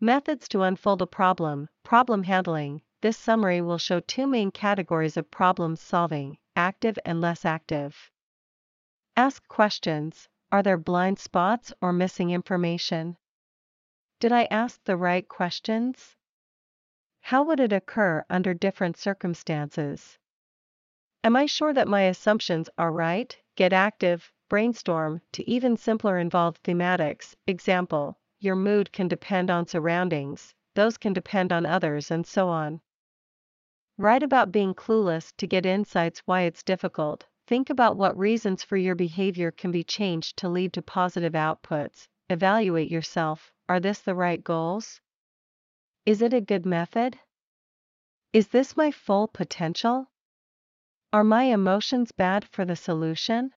Methods to unfold a problem, problem handling. This summary will show two main categories of problem solving, active and less active. Ask questions. Are there blind spots or missing information? Did I ask the right questions? How would it occur under different circumstances? Am I sure that my assumptions are right? Get active, brainstorm, to even simpler involved thematics. Example, your mood can depend on surroundings, those can depend on others, and so on. Write about being clueless to get insights why it's difficult. Think about what reasons for your behavior can be changed to lead to positive outputs. Evaluate yourself. Are this the right goals? Is it a good method? Is this my full potential? Are my emotions bad for the solution?